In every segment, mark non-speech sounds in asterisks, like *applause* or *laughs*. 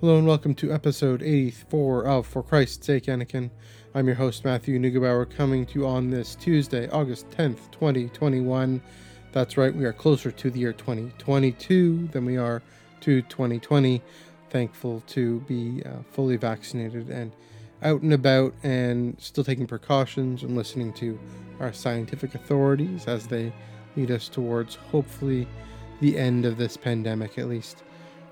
Hello and welcome to episode 84 of For Christ's Sake, Anakin. I'm your host, Matthew Neugebauer, coming to you on this Tuesday, August 10th, 2021. That's right, we are closer to the year 2022 than we are to 2020. Thankful to be uh, fully vaccinated and out and about and still taking precautions and listening to our scientific authorities as they lead us towards hopefully the end of this pandemic, at least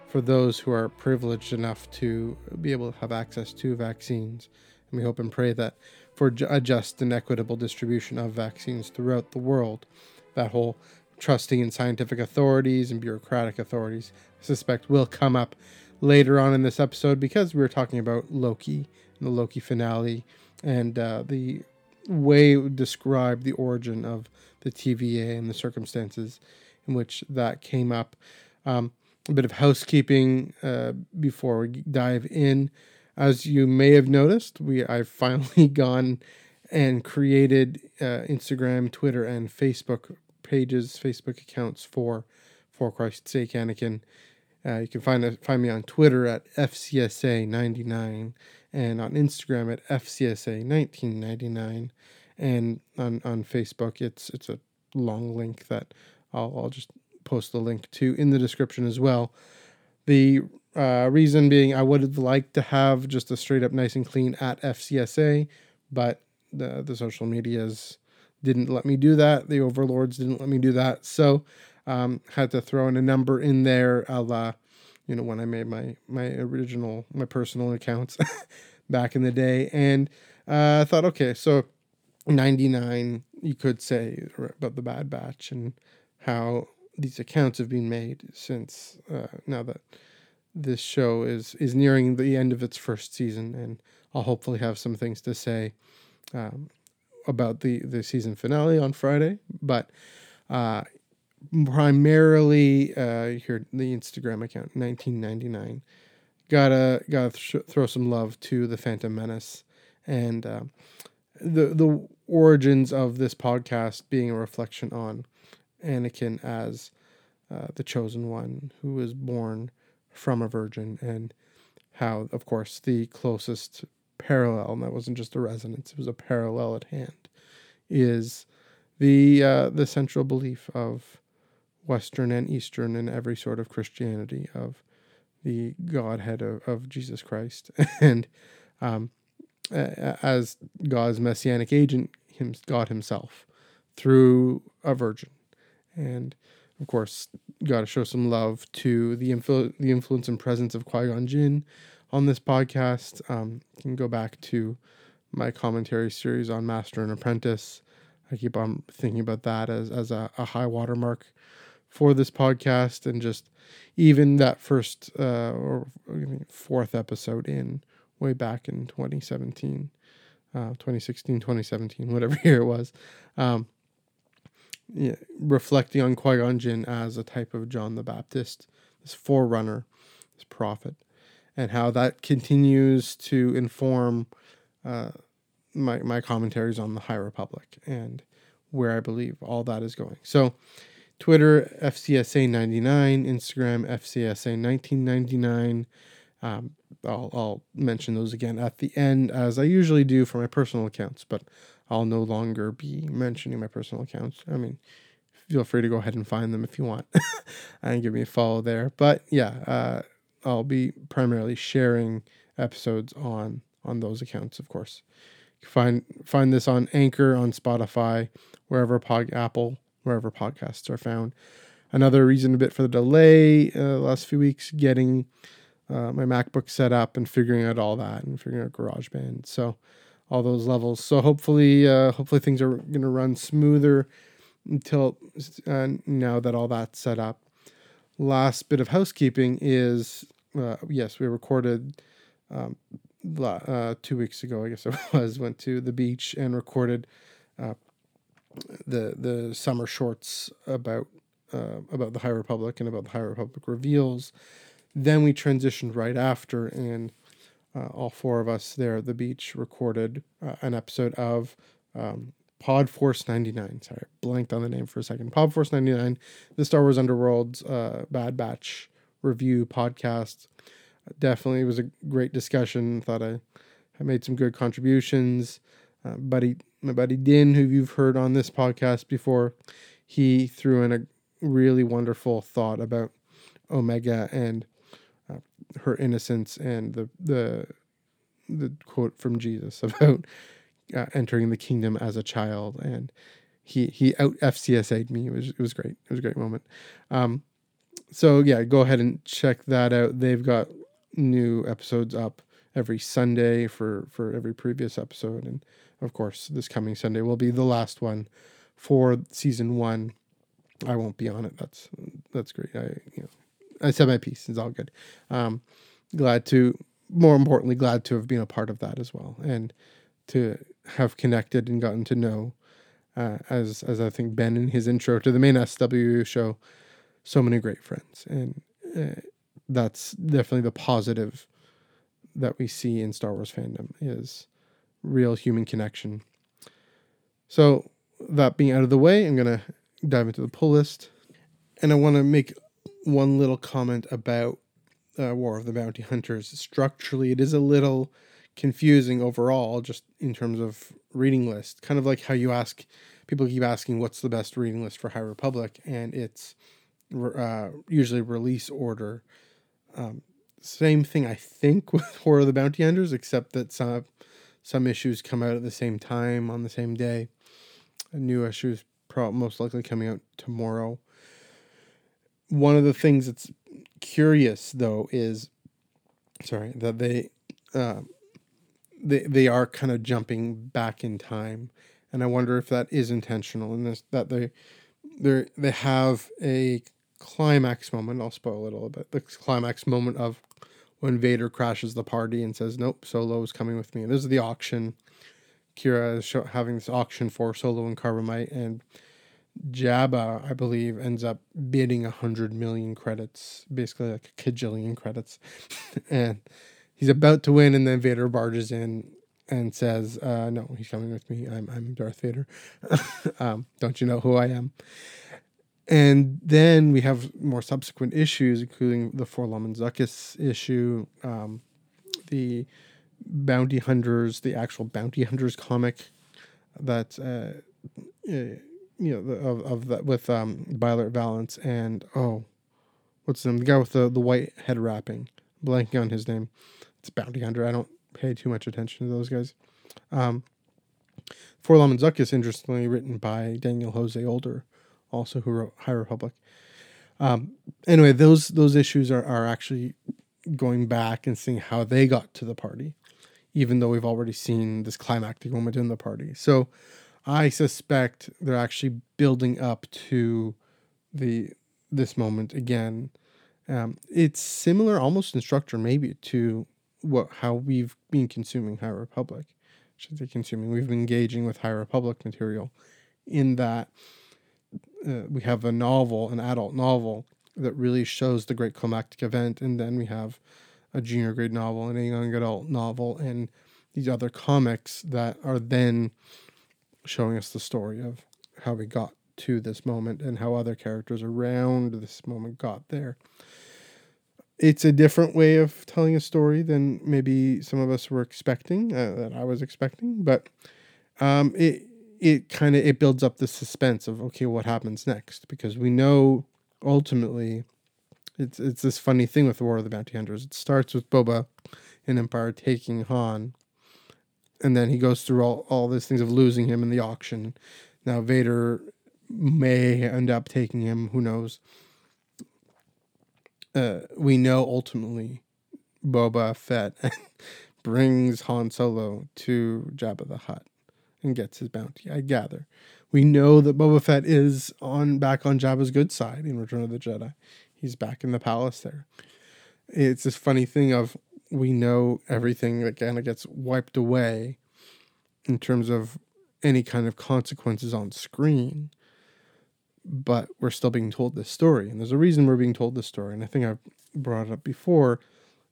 for those who are privileged enough to be able to have access to vaccines. And we hope and pray that for a just and equitable distribution of vaccines throughout the world, that whole trusting in scientific authorities and bureaucratic authorities, I suspect, will come up later on in this episode because we were talking about Loki and the Loki finale and uh, the way it described the origin of the TVA and the circumstances in which that came up. Um, a bit of housekeeping uh, before we dive in. As you may have noticed, we I've *laughs* finally gone and created uh, Instagram, Twitter, and Facebook pages, Facebook accounts for For Christ's Sake, Anakin. Uh, you can find find me on Twitter at FCSA99 and on Instagram at FCSA1999 and on, on Facebook it's it's a long link that I'll, I'll just post the link to in the description as well. The uh, reason being, I would have liked to have just a straight up nice and clean at FCSA, but the the social medias didn't let me do that. The overlords didn't let me do that, so um, had to throw in a number in there, a la, you know, when I made my my original my personal accounts *laughs* back in the day, and uh, I thought, okay, so ninety nine, you could say about the Bad Batch and how these accounts have been made since uh, now that this show is is nearing the end of its first season, and I'll hopefully have some things to say um, about the the season finale on Friday. But uh, primarily, uh, here the Instagram account, nineteen ninety nine. Gotta gotta th- throw some love to the Phantom Menace and uh, the the origins of this podcast being a reflection on Anakin as uh, the chosen one who was born from a virgin, and how, of course, the closest parallel, and that wasn't just a resonance, it was a parallel at hand, is the uh, the central belief of Western and Eastern and every sort of Christianity of the Godhead of, of Jesus Christ, *laughs* and um, as God's messianic agent, him, God Himself, through a virgin, and of course, got to show some love to the influ- the influence and presence of Qui Gon Jinn on this podcast. Um, you can go back to my commentary series on Master and Apprentice. I keep on thinking about that as as a, a high watermark for this podcast, and just even that first uh, or fourth episode in way back in 2017, uh, 2016, 2017, *laughs* whatever year it was. Um, reflecting on Qui Gon Jinn as a type of John the Baptist, this forerunner, this prophet, and how that continues to inform uh, my my commentaries on the High Republic and where I believe all that is going. So, Twitter FCSA ninety nine, Instagram FCSA nineteen ninety nine. Um, I'll, I'll mention those again at the end as I usually do for my personal accounts, but I'll no longer be mentioning my personal accounts. I mean, feel free to go ahead and find them if you want *laughs* and give me a follow there. But yeah, uh, I'll be primarily sharing episodes on on those accounts, of course. You can find find this on Anchor, on Spotify, wherever pod Apple, wherever podcasts are found. Another reason a bit for the delay uh, last few weeks getting uh, my MacBook set up and figuring out all that and figuring out GarageBand. So all those levels. So hopefully, uh, hopefully things are going to run smoother until uh, now that all that's set up. Last bit of housekeeping is uh, yes, we recorded um, uh, two weeks ago. I guess *laughs* it was went to the beach and recorded uh, the the summer shorts about uh, about the High Republic and about the High Republic reveals. Then we transitioned right after and all four of us there at the beach recorded uh, an episode of um, Pod Force 99. Sorry, blanked on the name for a second. Pod Force 99, the Star Wars Underworld's uh, Bad Batch review podcast. definitely was a great discussion. Thought I, I made some good contributions. Uh, buddy, my buddy Din, who you've heard on this podcast before, he threw in a really wonderful thought about Omega and uh, her innocence and the the the quote from Jesus *laughs* about uh, entering the kingdom as a child and he he out FCSA'd me. It was it was great. It was a great moment. Um, so yeah, go ahead and check that out. They've got new episodes up every Sunday for for every previous episode, and of course, this coming Sunday will be the last one for season one. I won't be on it. That's that's great. I you know I said my piece. It's all good. Um, glad to more importantly glad to have been a part of that as well, and to have connected and gotten to know uh, as as I think Ben in his intro to the main SW show, so many great friends, and uh, that's definitely the positive that we see in Star Wars fandom is real human connection. So that being out of the way, I'm gonna dive into the pull list, and I want to make one little comment about uh, War of the Bounty Hunters. Structurally, it is a little confusing overall, just in terms of reading list. Kind of like how you ask people keep asking what's the best reading list for High Republic, and it's uh, usually release order. Um, same thing, I think, *laughs* with War of the Bounty Hunters, except that some some issues come out at the same time on the same day. A new issue is most likely coming out tomorrow. One of the things that's curious, though, is sorry that they uh, they they are kind of jumping back in time, and I wonder if that is intentional in this that they they they have a climax moment. I'll spoil it a little bit. The climax moment of when Vader crashes the party and says, "Nope, Solo is coming with me." And this is the auction. Qi'ra is show, having this auction for Solo and Carbonite, and Jabba, I believe, ends up bidding a hundred million credits, basically like a kajillion credits, *laughs* and he's about to win, and then Vader barges in and says, uh, "No, he's coming with me. I'm I'm Darth Vader. *laughs* um, don't you know who I am?" And then we have more subsequent issues, including the 4-LOM Zuckuss issue, um, the Bounty Hunters, the actual Bounty Hunters comic that uh, uh you know of of that with um Beilert Valance and oh, what's the name? The guy with the the white head wrapping, blanking on his name. It's Bounty Hunter. I don't pay too much attention to those guys. Um, 4-LOM Zuckuss, interestingly written by Daniel Jose Older also who wrote High Republic. Um, anyway, those those issues are, are actually going back and seeing how they got to the party, even though we've already seen this climactic moment in the party. So I suspect they're actually building up to the this moment again. Um, it's similar, almost in structure, maybe to what how we've been consuming High Republic. I should say consuming. We've been engaging with High Republic material, in that uh, we have a novel, an adult novel that really shows the great climactic event, and then we have a junior grade novel and a young adult novel, and these other comics that are then showing us the story of how we got to this moment and how other characters around this moment got there. It's a different way of telling a story than maybe some of us were expecting, uh, that I was expecting, but um, it it kind of it builds up the suspense of okay what happens next? Because we know ultimately it's it's this funny thing with the war of the bounty hunters. It starts with boba and empire taking han and then he goes through all, all these things of losing him in the auction now vader may end up taking him who knows uh, we know ultimately boba fett *laughs* brings han solo to jabba the hutt and gets his bounty. I gather. We know that Boba Fett is on back on Jabba's good side in Return of the Jedi. He's back in the palace there. It's this funny thing of we know everything that kind of gets wiped away in terms of any kind of consequences on screen, but we're still being told this story, and there's a reason we're being told this story. And I think I've brought it up before.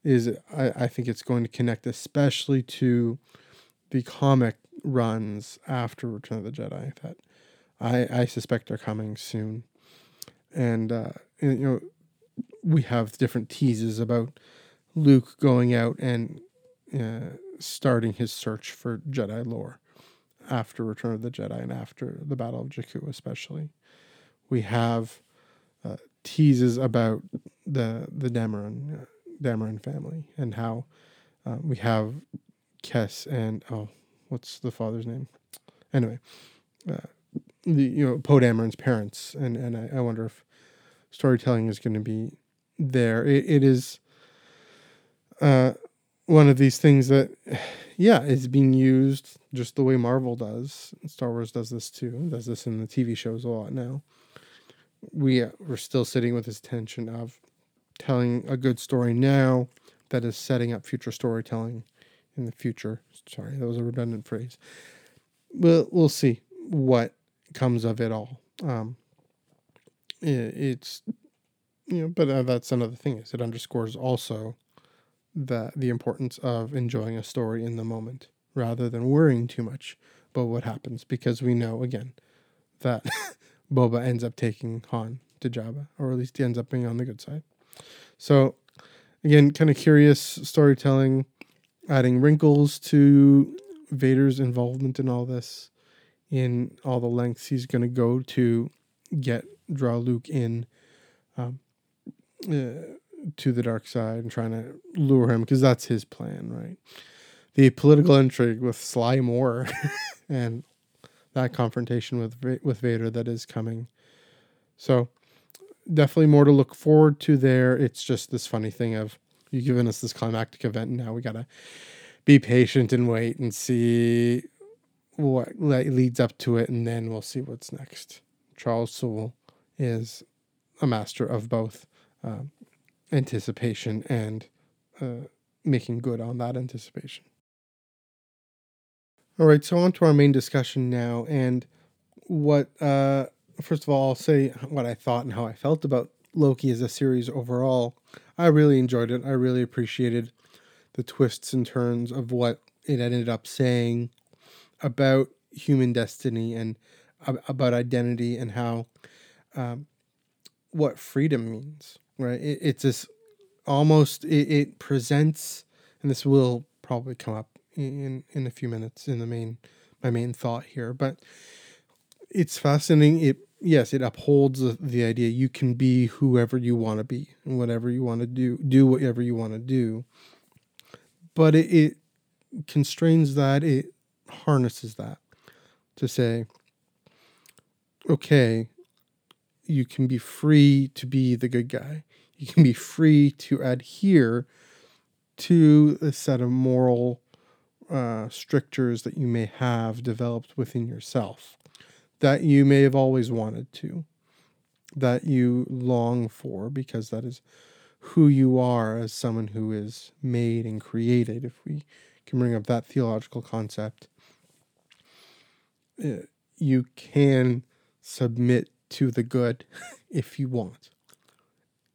Is I, I think it's going to connect especially to the comic runs after Return of the Jedi that I, I suspect are coming soon. And, uh, and, you know, we have different teases about Luke going out and uh, starting his search for Jedi lore after Return of the Jedi and after the Battle of Jakku, especially. We have uh, teases about the the Dameron uh, Dameron family and how uh, we have Kes and oh, what's the father's name? Anyway, uh, the you know Poe Dameron's parents, and and I, I wonder if storytelling is going to be there. It, it is uh, one of these things that, yeah, is being used just the way Marvel does. Star Wars does this too. Does this in the TV shows a lot now. We uh, we're still sitting with this tension of telling a good story now that is setting up future storytelling in the future. Sorry, that was a redundant phrase. But we'll see what comes of it all. Um, it, it's you know, but uh, that's another thing is it underscores also that the importance of enjoying a story in the moment rather than worrying too much about what happens because we know again that *laughs* Boba ends up taking Han to Jabba, or at least he ends up being on the good side. So again, kind of curious storytelling, adding wrinkles to Vader's involvement in all this, in all the lengths he's going to go to get draw Luke in. Um, uh, to the dark side and trying to lure him because that's his plan, right? The political intrigue with Sly Moore *laughs* and that confrontation with with Vader that is coming. So definitely more to look forward to there. It's just this funny thing of you giving us this climactic event and now we gotta be patient and wait and see what leads up to it and then we'll see what's next. Charles Soule is a master of both. Um, anticipation and uh, making good on that anticipation. All right, so on to our main discussion now, and what uh, first of all, I'll say what I thought and how I felt about Loki as a series overall. I really enjoyed it. I really appreciated the twists and turns of what it ended up saying about human destiny and about identity and how um, what freedom means right? It, it's this almost it, it, presents, and this will probably come up in in a few minutes in the main my main thought here, but it's fascinating. It yes, it upholds the, the idea you can be whoever you want to be and whatever you want to do, do whatever you want to do. But it, it constrains that, it harnesses that to say, okay, you can be free to be the good guy. You can be free to adhere to a set of moral uh, strictures that you may have developed within yourself that you may have always wanted to, that you long for, because that is who you are as someone who is made and created. If we can bring up that theological concept, uh, you can submit to the good *laughs* if you want.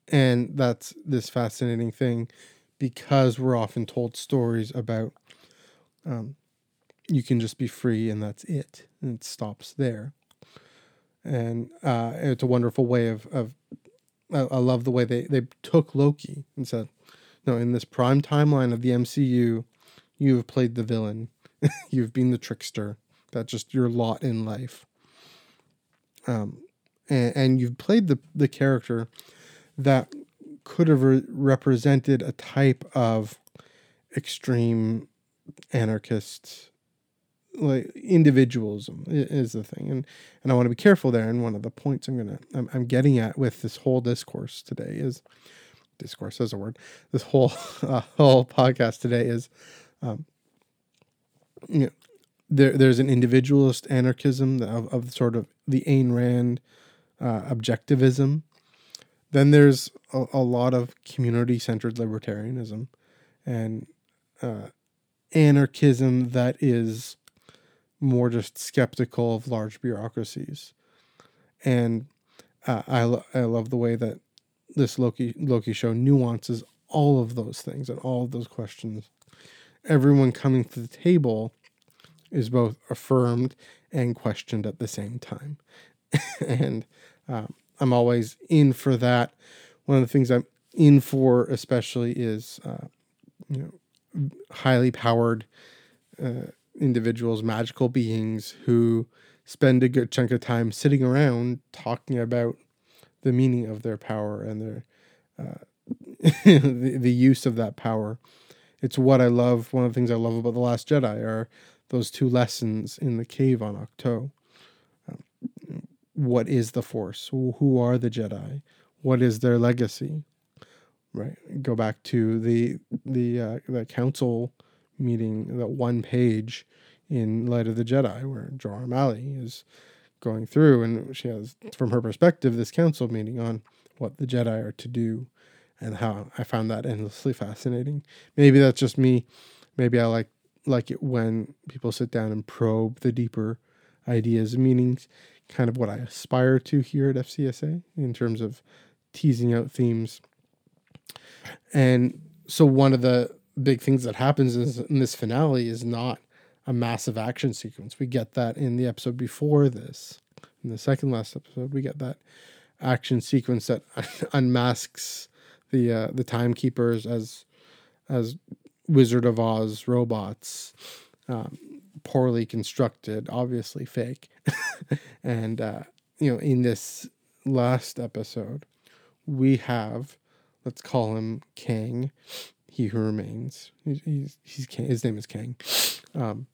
And that's this fascinating thing because we're often told stories about um, you can just be free and that's it. And it stops there. And uh, it's a wonderful way of, of I, I love the way they, they took Loki and said, no, in this prime timeline of the MCU, you have played the villain. *laughs* You've been the trickster. That's just your lot in life. Um, and, and you've played the the character that could have re- represented a type of extreme anarchist like individualism is the thing. And and I want to be careful there. And one of the points I'm to I'm, I'm getting at with this whole discourse today is discourse as a word this whole *laughs* uh, whole podcast today is um you know there there's an individualist anarchism of, of sort of the Ayn Rand uh, objectivism. Then there's a, a lot of community centered libertarianism and uh, anarchism that is more just skeptical of large bureaucracies. And uh, I, lo- I love the way that this Loki Loki show nuances all of those things and all of those questions. Everyone coming to the table is both affirmed and questioned at the same time. *laughs* and um, I'm always in for that. One of the things I'm in for especially is uh, you know highly powered uh, individuals, magical beings who spend a good chunk of time sitting around talking about the meaning of their power and their uh, *laughs* the, the use of that power. It's what I love. One of the things I love about the Last Jedi are those two lessons in the cave on Ahch-To. Um, what is the Force? Who are the Jedi? What is their legacy? Right. Go back to the the uh, the council meeting, that one page in Light of the Jedi, where Jora Malli is going through, and she has, from her perspective, this council meeting on what the Jedi are to do, and how I found that endlessly *laughs* fascinating. Maybe that's just me. Maybe I like like it when people sit down and probe the deeper ideas and meanings. Kind of what I aspire to here at FCSA in terms of teasing out themes. And so one of the big things that happens is in this finale is not a massive action sequence. We get that in the episode before this. In the second last episode, we get that action sequence that *laughs* unmasks the uh, the timekeepers as as Wizard of Oz robots, um, poorly constructed, obviously fake. *laughs* and uh, you know, in this last episode, we have let's call him Kang, he who remains. He's he's, he's his name is Kang. Um,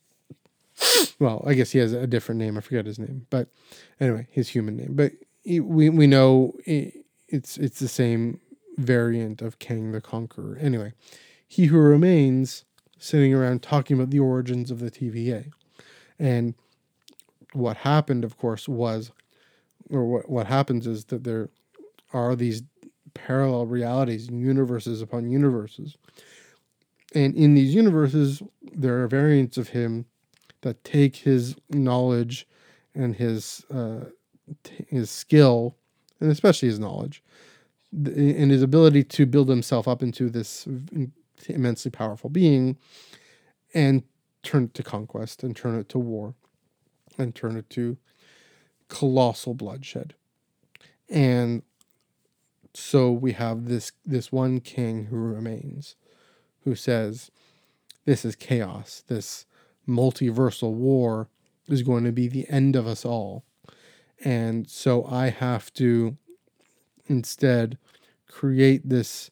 well, I guess he has a different name. I forget his name, but anyway, his human name. But we we know it's it's the same variant of Kang the Conqueror. Anyway, he who remains sitting around talking about the origins of the TVA, and what happened, of course, was, or what what happens is that there are these parallel realities, universes upon universes. And in these universes, there are variants of him that take his knowledge and his uh, t- his skill, and especially his knowledge, th- and his ability to build himself up into this immensely powerful being, and turn it to conquest, and turn it to war, and turn it to colossal bloodshed. And so we have this this one Kang who remains, who says, "This is chaos. This multiversal war is going to be the end of us all. And so I have to instead create this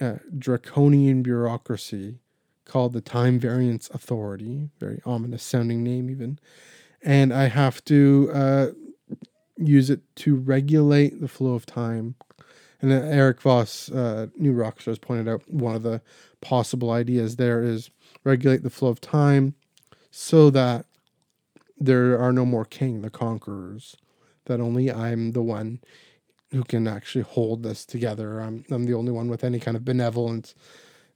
uh, draconian bureaucracy called the Time Variance Authority, very ominous sounding name, even. And I have to uh, use it to regulate the flow of time. And Eric Voss, uh, New Rockstars, pointed out one of the possible ideas there is regulate the flow of time so that there are no more Kang, the Conquerors, that only I'm the one who can actually hold this together. I'm, I'm the only one with any kind of benevolent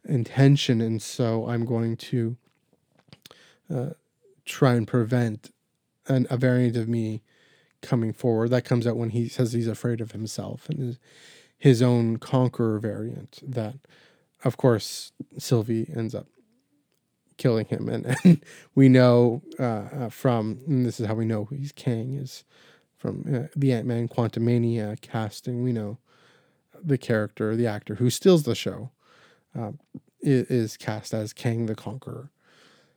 intention, and so I'm going to uh, try and prevent an, a variant of me coming forward. That comes out when he says he's afraid of himself and his, his own conqueror variant. That, of course, Sylvie ends up killing him. And, *laughs* and we know uh, uh, from, and this is how we know he's Kang, is from uh, the Ant Man Quantumania casting. We know the character, the actor who steals the show, uh, is cast as Kang the Conqueror.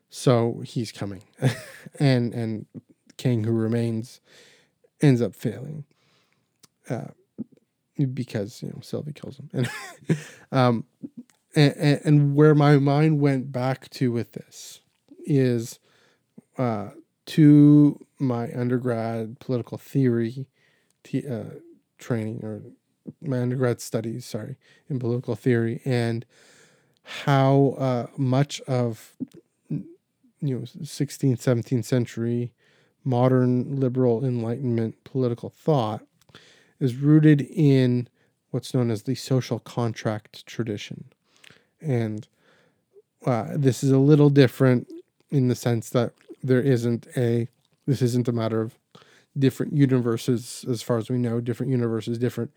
So he's coming, *laughs* and and Kang who remains ends up failing, uh, because you know Sylvie kills him, and *laughs* um, and, and, where my mind went back to with this is uh, to my undergrad political theory t- uh, training or my undergrad studies, sorry, in political theory, and how uh, much of you know 16th, 17th century modern liberal enlightenment political thought is rooted in what's known as the social contract tradition. And uh, this is a little different in the sense that there isn't a this isn't a matter of different universes as far as we know different universes different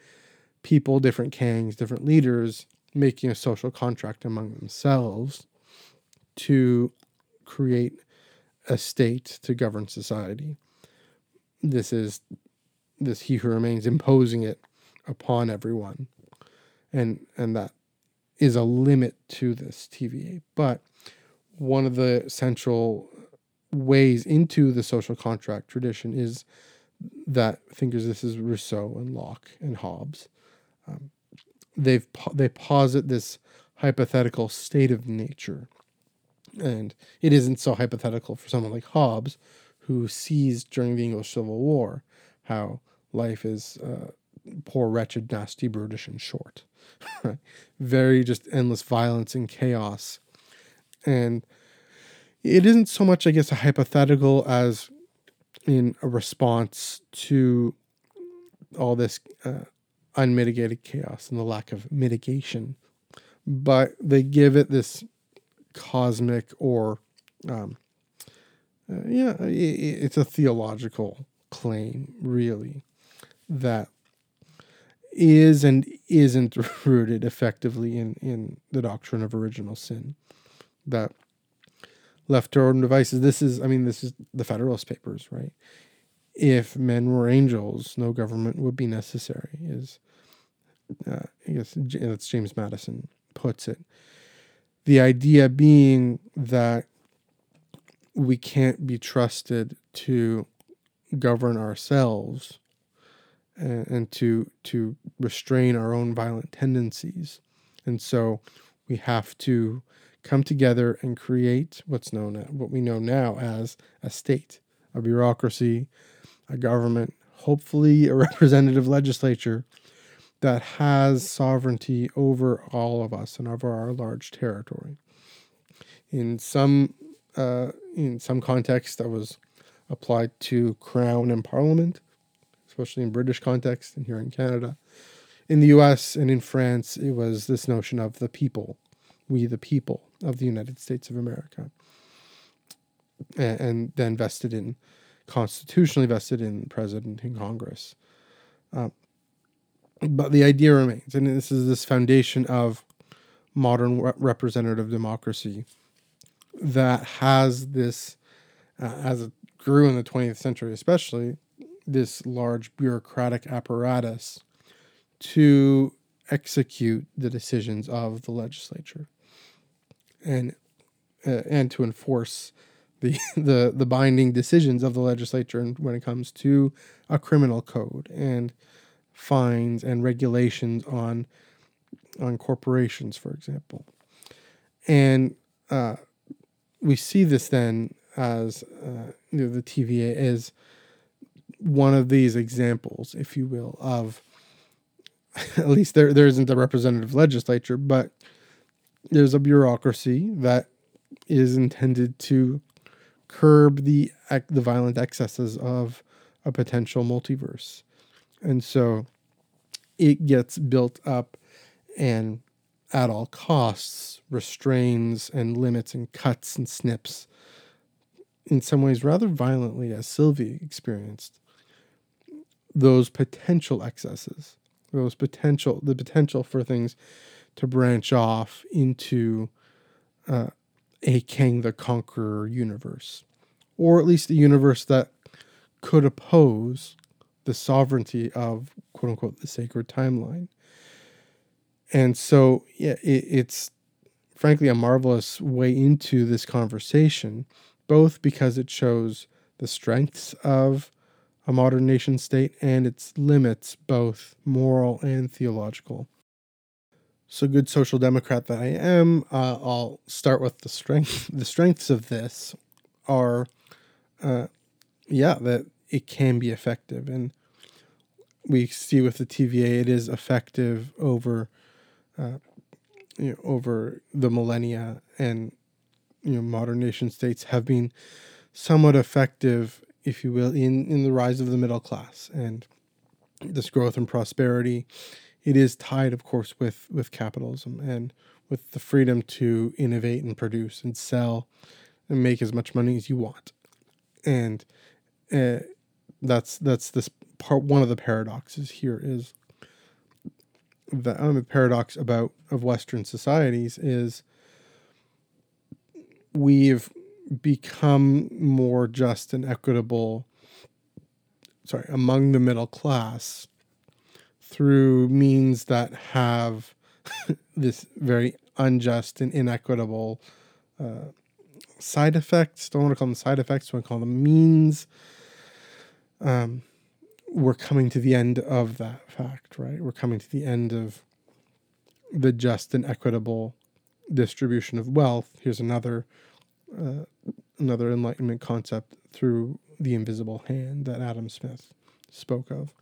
people different kangs different leaders making a social contract among themselves to create a state to govern society this is this he who remains imposing it upon everyone and and that is a limit to this TVA. But one of the central ways into the social contract tradition is that thinkers this is Rousseau and Locke and Hobbes. Um, they've they posit this hypothetical state of nature, and it isn't so hypothetical for someone like Hobbes, who sees during the English Civil War how life is uh, poor, wretched, nasty, brutish, and short. *laughs* Very just endless violence and chaos. And it isn't so much, I guess, a hypothetical as in a response to all this uh, unmitigated chaos and the lack of mitigation. But they give it this cosmic or, um, uh, yeah, it, it's a theological claim, really, that is and isn't *laughs* rooted effectively in, in the doctrine of original sin. That left to own devices, this is, I mean, this is the Federalist Papers, right? If men were angels, no government would be necessary, is, uh, I guess that's James Madison puts it. The idea being that we can't be trusted to govern ourselves and, and to to restrain our own violent tendencies. And so we have to come together and create what's known as, what we know now as a state, a bureaucracy, a government, hopefully a *laughs* representative legislature that has sovereignty over all of us and over our large territory. In some uh, in some contexts, that was applied to crown and parliament especially in British context and here in Canada. In the US and in France, it was this notion of the people, we the people of the United States of America. And, and then vested in, constitutionally vested in president and Congress. Um, but the idea remains, and this is this foundation of modern re- representative democracy that has this, uh, as it grew in the 20th century, especially, this large bureaucratic apparatus to execute the decisions of the legislature and uh, and to enforce the, *laughs* the the binding decisions of the legislature when it comes to a criminal code and fines and regulations on on corporations, for example. And uh, we see this then as uh, you know, the TVA is one of these examples, if you will, of *laughs* at least there there isn't a representative legislature, but there's a bureaucracy that is intended to curb the the violent excesses of a potential multiverse. And so it gets built up and at all costs restrains and limits and cuts and snips in some ways rather violently as Sylvie experienced those potential excesses, those potential, the potential for things to branch off into uh, a Kang the Conqueror universe, or at least a universe that could oppose the sovereignty of quote unquote the sacred timeline. And so, yeah, it, it's frankly a marvelous way into this conversation, both because it shows the strengths of a modern nation state and its limits, both moral and theological. So, good social democrat that I am, uh, I'll start with the strength. *laughs* The strengths of this are, uh, yeah, that it can be effective, and we see with the TVA it is effective over, uh, you know, over the millennia, and you know, modern nation states have been somewhat effective if you will, in, in the rise of the middle class and this growth and prosperity. It is tied, of course, with, with capitalism and with the freedom to innovate and produce and sell and make as much money as you want. And uh, that's that's this part. One of the paradoxes here is the um, paradox about of Western societies is we've become more just and equitable sorry among the middle class through means that have *laughs* this very unjust and inequitable uh, side effects. Don't want to call them side effects. Want to call them means. Um, we're coming to the end of that fact, right? We're coming to the end of the just and equitable distribution of wealth. Here's another uh, another enlightenment concept through the invisible hand that Adam Smith spoke of.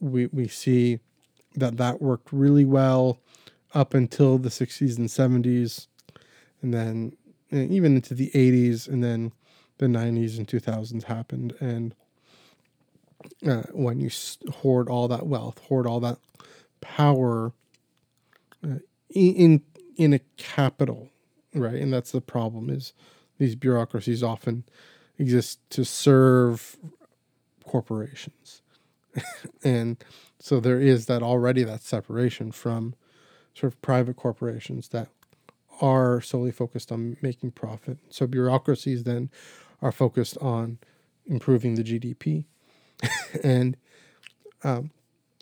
We we see that that worked really well up until the 60s and 70s and then even into the 80s and then the 90s and 2000s happened and uh, when you hoard all that wealth hoard all that power uh, in in a capital right? And that's the problem is these bureaucracies often exist to serve corporations *laughs* and so there is that already that separation from sort of private corporations that are solely focused on making profit. So bureaucracies then are focused on improving the GDP, *laughs* and um,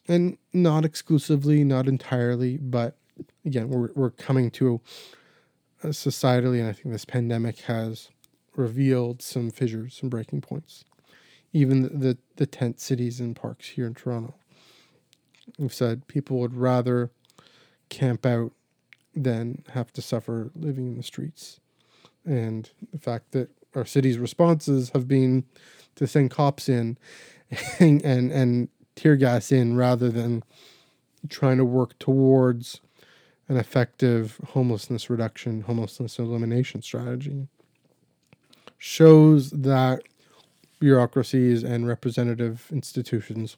and not exclusively, not entirely, but again, we're we're coming to a societally, and I think this pandemic has revealed some fissures, some breaking points. Even the, the, the tent cities and parks here in Toronto. We've said people would rather camp out than have to suffer living in the streets. And the fact that our city's responses have been to send cops in *laughs* and, and, and tear gas in rather than trying to work towards an effective homelessness reduction, homelessness elimination strategy shows that bureaucracies and representative institutions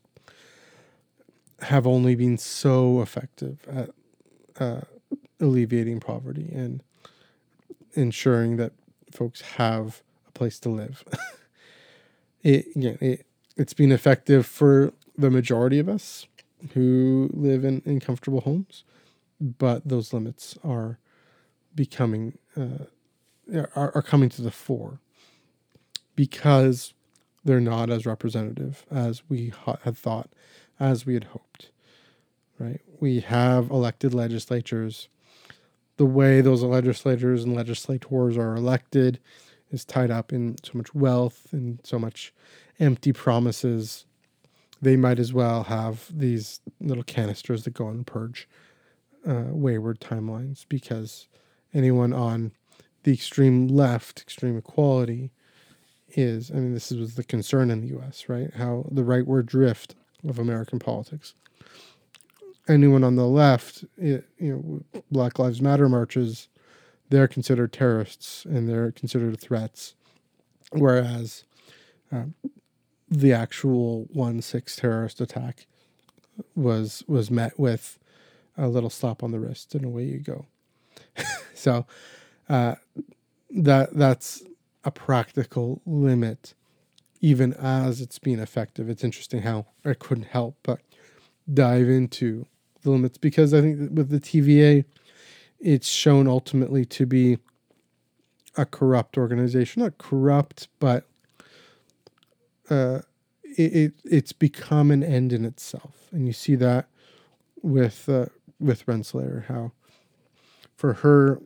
have only been so effective at uh, alleviating poverty and ensuring that folks have a place to live. *laughs* it, yeah, it, it's been effective for the majority of us who live in, in comfortable homes, but those limits are becoming uh, are, are coming to the fore because they're not as representative as we had thought, as we had hoped. Right? We have elected legislatures the way those legislators and legislators are elected is tied up in so much wealth and so much empty promises. They might as well have these little canisters that go and purge uh, wayward timelines because anyone on the extreme left, extreme equality, is I mean, this was the concern in the US, right? How the rightward drift of American politics anyone on the left, you know, Black Lives Matter marches, they're considered terrorists and they're considered threats, whereas uh, the actual one six terrorist attack was was met with a little slap on the wrist and away you go. *laughs* so uh, that that's a practical limit, even as it's been effective. It's interesting how I couldn't help but dive into the limits because I think with the TVA, it's shown ultimately to be a corrupt organization. Not corrupt, but uh, it, it it's become an end in itself, and you see that with uh, with Renslayer how for her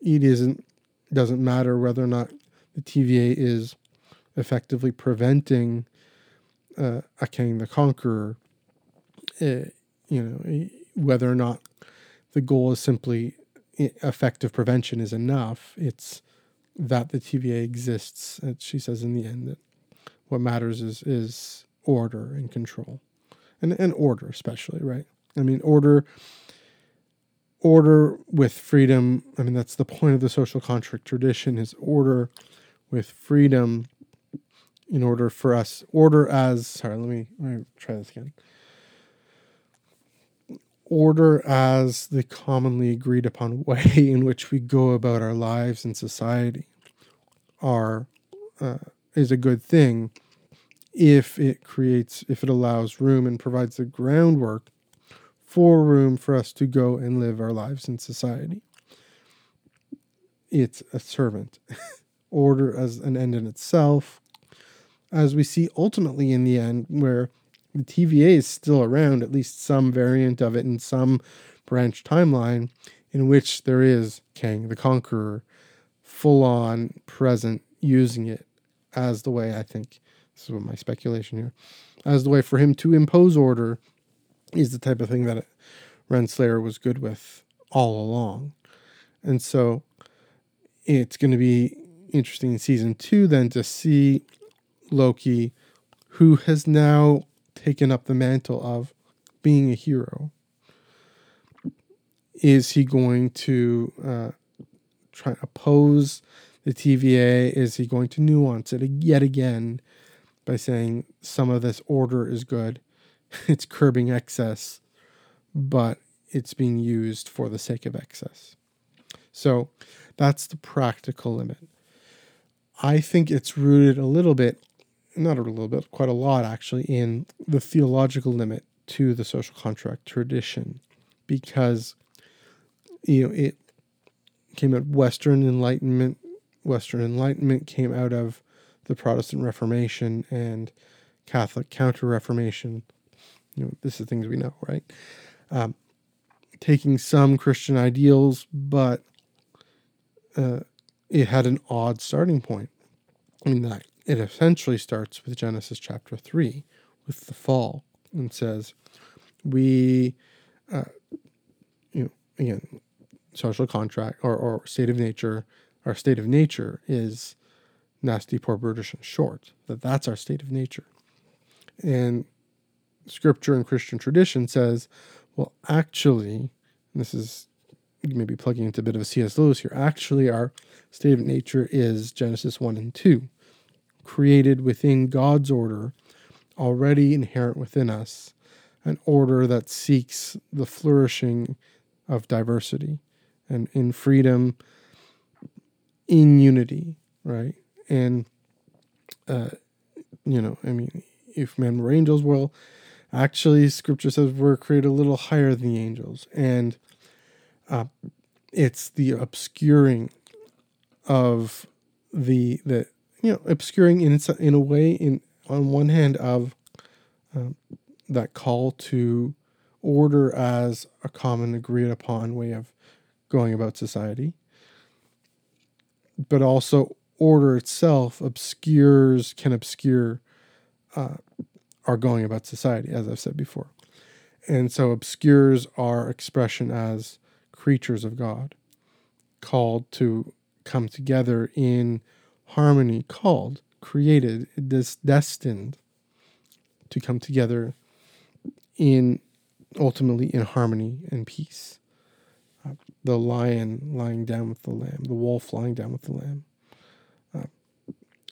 it isn't doesn't matter whether or not the TVA is effectively preventing uh, a Kang the conqueror. Uh, you know, whether or not the goal is simply effective prevention is enough. It's that the TVA exists. And she says in the end that what matters is is order and control, and and order especially, right? I mean, order order with freedom. I mean, that's the point of the social contract tradition is order with freedom in order for us order as sorry let me let me try this again. Order as the commonly agreed upon *laughs* way in which we go about our lives in society are uh, is a good thing if it creates if it allows room and provides the groundwork for room for us to go and live our lives in society. It's a servant *laughs* order as an end in itself as we see ultimately in the end where the TVA is still around, at least some variant of it in some branch timeline in which there is Kang the Conqueror full on present using it as the way I think this is what my speculation here as the way for him to impose order is the type of thing that Renslayer was good with all along. And so it's going to be interesting in season two then to see Loki, who has now taken up the mantle of being a hero. Is he going to uh, try to oppose the TVA? Is he going to nuance it yet again by saying some of this order is good? *laughs* It's curbing excess, but it's being used for the sake of excess. So that's the practical limit. I think it's rooted a little bit, not a little bit, quite a lot actually, in the theological limit to the social contract tradition because, you know, it came out Western Enlightenment. Western Enlightenment came out of the Protestant Reformation and Catholic Counter Reformation. You know, this is things we know, right? Um, taking some Christian ideals, but uh, it had an odd starting point. I mean, that it essentially starts with Genesis chapter 3, with the fall, and says, We, uh, you know, again, social contract or, or state of nature, our state of nature is nasty, poor, brutish, and short. That that's our state of nature. And scripture and Christian tradition says, well, actually, this is maybe plugging into a bit of a C.S. Lewis here. Actually, our state of nature is Genesis 1 and 2, created within God's order, already inherent within us, an order that seeks the flourishing of diversity and in freedom, in unity, right? And, uh, you know, I mean, if men were angels, well, actually, scripture says we're created a little higher than the angels. And uh, it's the obscuring of the the you know obscuring in in a way in on one hand of um, that call to order as a common agreed upon way of going about society but also order itself obscures can obscure uh, our going about society as i've said before. And so obscures our expression as creatures of God, called to come together in harmony, called, created, this destined to come together in ultimately in harmony and peace. Uh, the lion lying down with the lamb, the wolf lying down with the lamb, uh,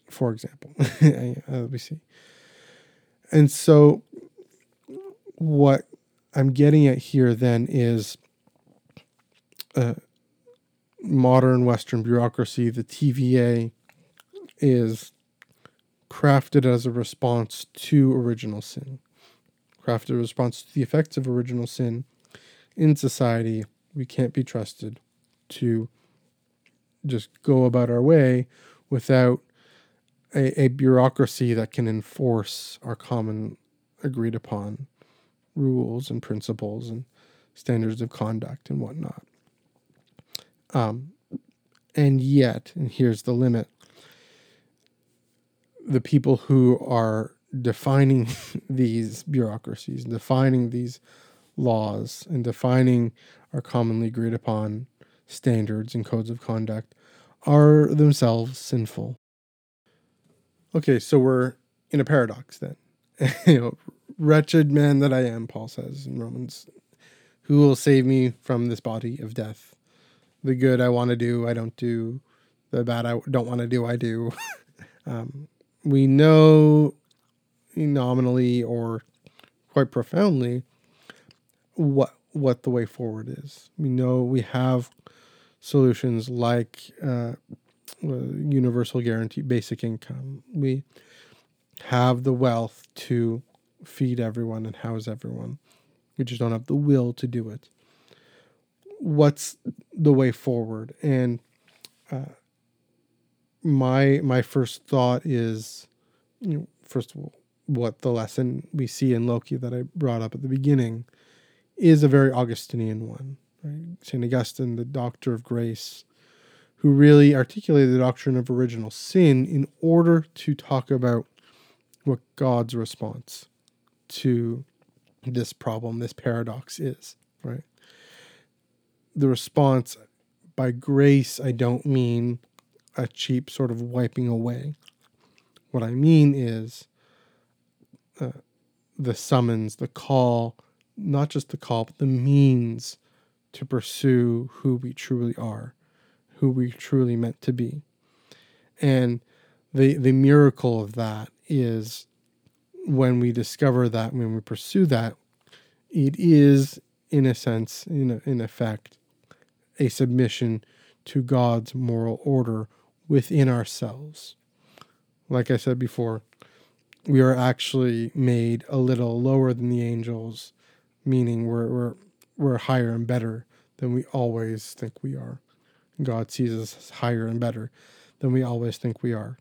for example. *laughs* uh, we see. And so, what I'm getting at here then is uh, modern Western bureaucracy, the TVA, is crafted as a response to original sin, crafted a response to the effects of original sin in society. We can't be trusted to just go about our way without a, a bureaucracy that can enforce our common agreed upon rules and principles and standards of conduct and whatnot. Um, and yet, and here's the limit the people who are defining *laughs* these bureaucracies, defining these laws, and defining our commonly agreed upon standards and codes of conduct are themselves sinful. Okay, so we're in a paradox then. *laughs* you know, wretched man that I am, Paul says in Romans, who will save me from this body of death? The good I want to do, I don't do. The bad I don't want to do, I do. *laughs* um, we know nominally or quite profoundly what what the way forward is. We know we have solutions like uh, universal guarantee basic income. We have the wealth to feed everyone and house everyone. We just don't have the will to do it what's the way forward and uh, my my first thought is you know first of all what the lesson we see in Loki that I brought up at the beginning is a very Augustinian one. Right? St. Augustine, the doctor of grace, who really articulated the doctrine of original sin in order to talk about what God's response to this problem, this paradox is, right? The response by grace, I don't mean a cheap sort of wiping away. What I mean is uh, the summons, the call, not just the call, but the means to pursue who we truly are who we truly meant to be. And the the miracle of that is when we discover that, when we pursue that, it is in a sense, in a, in effect, a submission to God's moral order within ourselves. Like I said before, we are actually made a little lower than the angels, meaning we're we're we're higher and better than we always think we are. God sees us higher and better than we always think we are.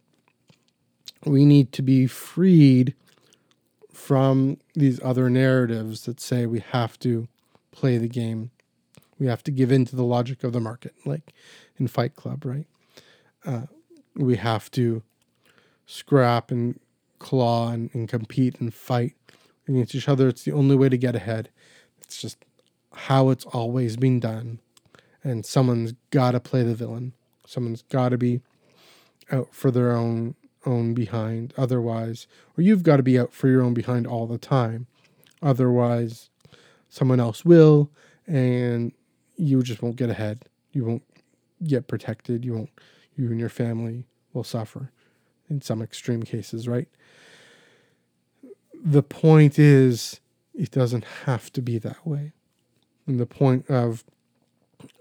We need to be freed from these other narratives that say we have to play the game. We have to give in to the logic of the market, like in Fight Club, right? Uh, we have to scrap and claw and, and compete and fight against each other. It's the only way to get ahead. It's just how it's always been done and someone's got to play the villain. Someone's got to be out for their own own behind otherwise or you've got to be out for your own behind all the time otherwise someone else will and you just won't get ahead you won't get protected you won't you and your family will suffer in some extreme cases right the point is it doesn't have to be that way and the point of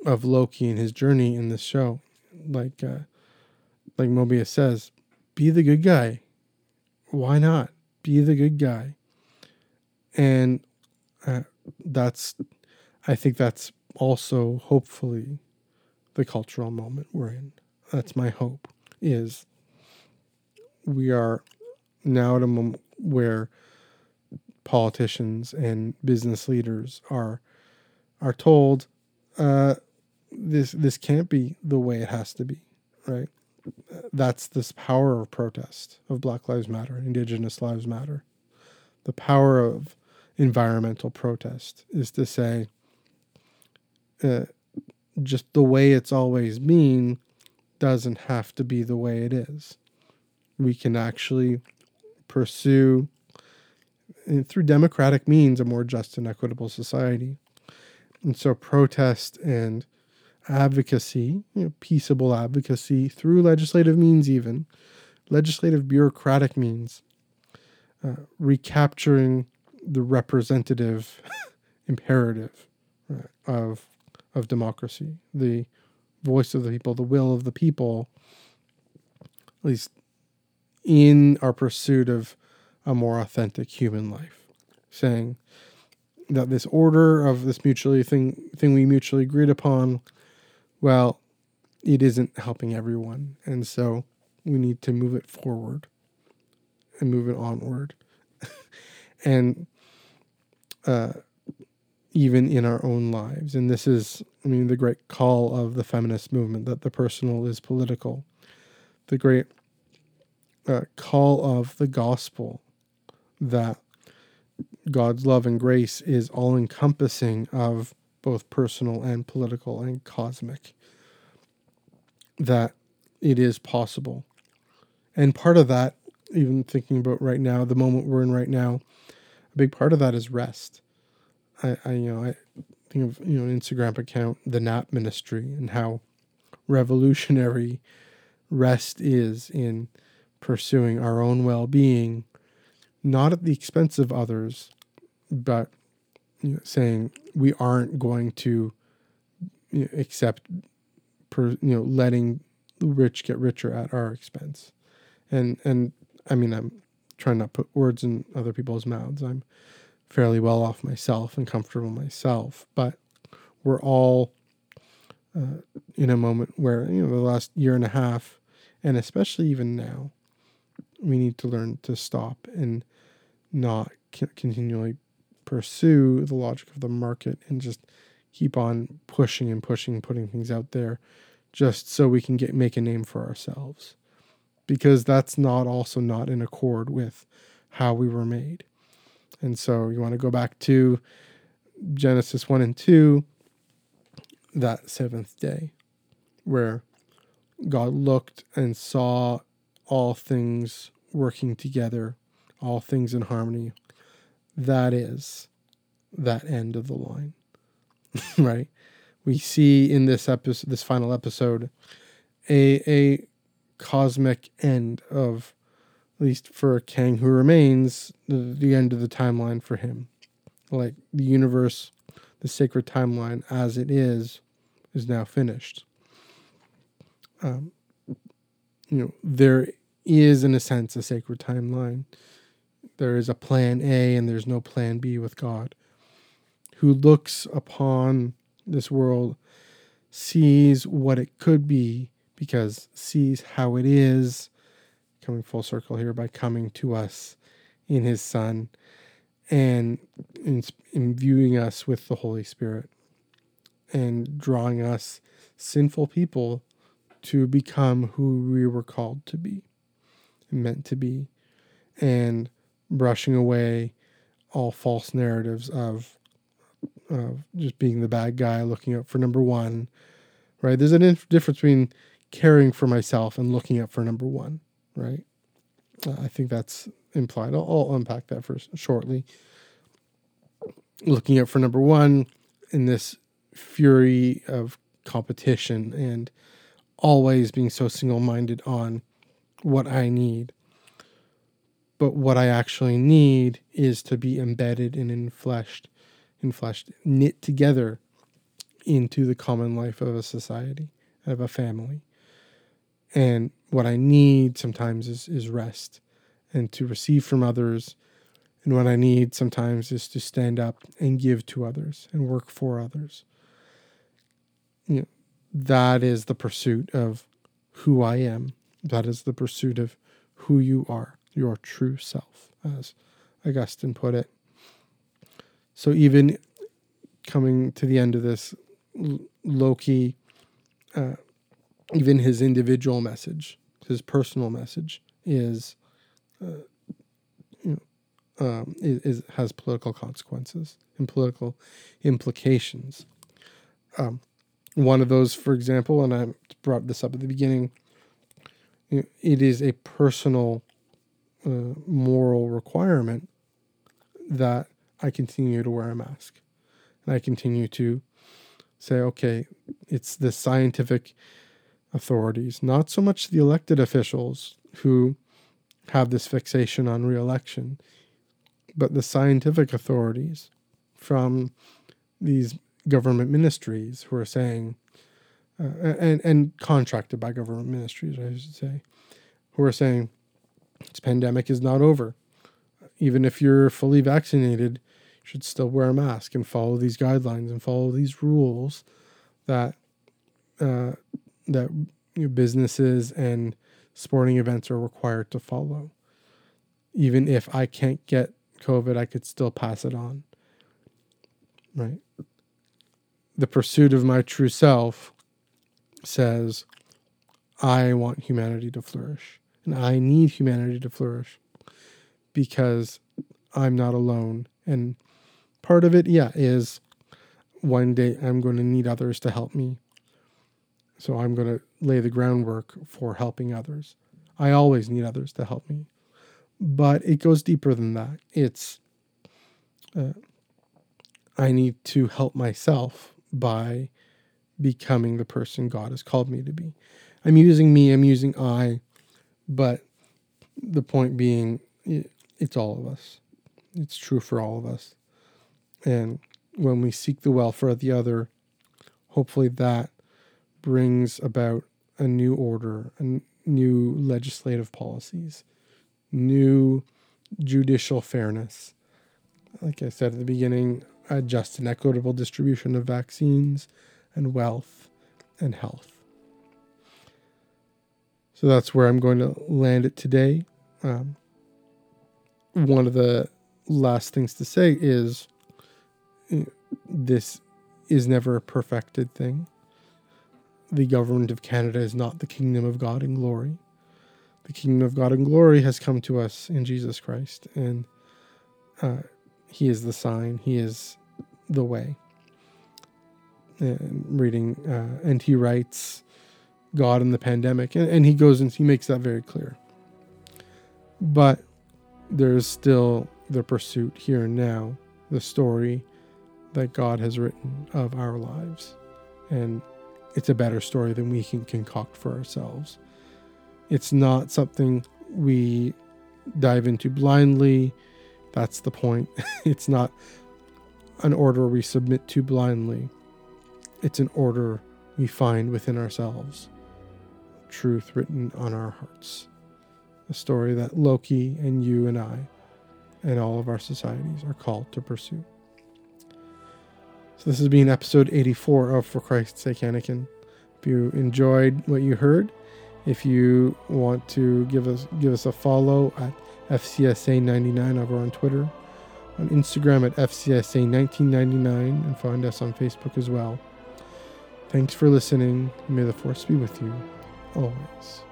of Loki and his journey in this show. Like uh, like Mobius says, be the good guy. Why not? Be the good guy. And uh, that's I think that's also hopefully the cultural moment we're in. That's my hope is we are now at a moment where politicians and business leaders are are told uh, this this can't be the way it has to be, right? That's this power of protest of Black Lives Matter, Indigenous Lives Matter. The power of environmental protest is to say, uh, just the way it's always been doesn't have to be the way it is. We can actually pursue, through democratic means, a more just and equitable society. And so protest and advocacy, you know, peaceable advocacy through legislative means, even legislative bureaucratic means, uh, recapturing the representative *laughs* imperative right, of of democracy, the voice of the people, the will of the people, at least in our pursuit of a more authentic human life, saying that this order of this mutually thing thing we mutually agreed upon, well, it isn't helping everyone, and so we need to move it forward and move it onward, *laughs* and uh, even in our own lives. And this is, I mean, the great call of the feminist movement that the personal is political, the great uh, call of the gospel that God's love and grace is all encompassing of both personal and political and cosmic. That it is possible. And part of that, even thinking about right now, the moment we're in right now, a big part of that is rest. I, I you know, I think of you know an Instagram account, the Nap Ministry, and how revolutionary rest is in pursuing our own well being not at the expense of others, but you know, saying we aren't going to you know, accept, per, you know, letting the rich get richer at our expense. And and I mean, I'm trying not to put words in other people's mouths. I'm fairly well off myself and comfortable myself, but we're all uh, in a moment where you know the last year and a half, and especially even now, we need to learn to stop and not continually pursue the logic of the market and just keep on pushing and pushing, putting things out there just so we can get make a name for ourselves. Because that's not also not in accord with how we were made. And so you want to go back to Genesis 1 and 2, that seventh day, where God looked and saw all things working together, all things in harmony. That is that end of the line, *laughs* right? We see in this episode, this final episode, a a cosmic end of, at least for Kang who remains, the, the end of the timeline for him. Like the universe, the sacred timeline as it is, is now finished. Um, you know, there is, in a sense, a sacred timeline. There is a plan A and there's no plan B with God, who looks upon this world, sees what it could be, because sees how it is, coming full circle here by coming to us in his Son and imbuing us with the Holy Spirit and drawing us sinful people to become who we were called to be meant to be and brushing away all false narratives of of just being the bad guy looking out for number one right? There's a difference between caring for myself and looking out for number one right i think that's implied I'll, I'll unpack that first shortly looking out for number one in this fury of competition and always being so single minded on what I need. But what I actually need is to be embedded and infleshed, infleshed, knit together into the common life of a society, of a family. And what I need sometimes is, is rest and to receive from others. And what I need sometimes is to stand up and give to others and work for others. You know, that is the pursuit of who I am. That is the pursuit of who you are, your true self, as Augustine put it. So even coming to the end of this, Loki, uh, even his individual message, his personal message, is, uh, um, is, is, has political consequences and political implications. Um, one of those, for example, and I brought this up at the beginning, it is a personal uh, moral requirement that I continue to wear a mask. And I continue to say, okay, it's the scientific authorities, not so much the elected officials who have this fixation on reelection, but the scientific authorities from these government ministries who are saying, uh, and and contracted by government ministries, I should say, who are saying this pandemic is not over. Even if you're fully vaccinated, you should still wear a mask and follow these guidelines and follow these rules that uh, that businesses and sporting events are required to follow. Even if I can't get COVID, I could still pass it on. Right the pursuit of my true self says, I want humanity to flourish. And I need humanity to flourish because I'm not alone. And part of it, yeah, is one day I'm going to need others to help me. So I'm going to lay the groundwork for helping others. I always need others to help me. But it goes deeper than that. It's, uh, I need to help myself by becoming the person God has called me to be. I'm using me, I'm using I, but the point being, it's all of us. It's true for all of us. And when we seek the welfare of the other, hopefully that brings about a new order, and new legislative policies, new judicial fairness. Like I said at the beginning, a just and equitable distribution of vaccines and wealth and health. So that's where I'm going to land it today. Um, one of the last things to say is eh, this is never a perfected thing. The government of Canada is not the kingdom of God in glory. The kingdom of God in glory has come to us in Jesus Christ, and uh, He is the sign, He is the way. And reading, uh, and he writes God in the pandemic, and, and he goes and he makes that very clear. But there's still the pursuit here and now, the story that God has written of our lives. And it's a better story than we can concoct for ourselves. It's not something we dive into blindly. That's the point. *laughs* it's not an order we submit to blindly, it's an order we find within ourselves. Truth written on our hearts. A story that Loki and you and I and all of our societies are called to pursue. So this has been episode 84 of For Christ's Sake Anakin. If you enjoyed what you heard, if you want to give us give us a follow at FCSA99 over on Twitter, on Instagram at FCSA1999, and find us on Facebook as well. Thanks for listening. May the force be with you always.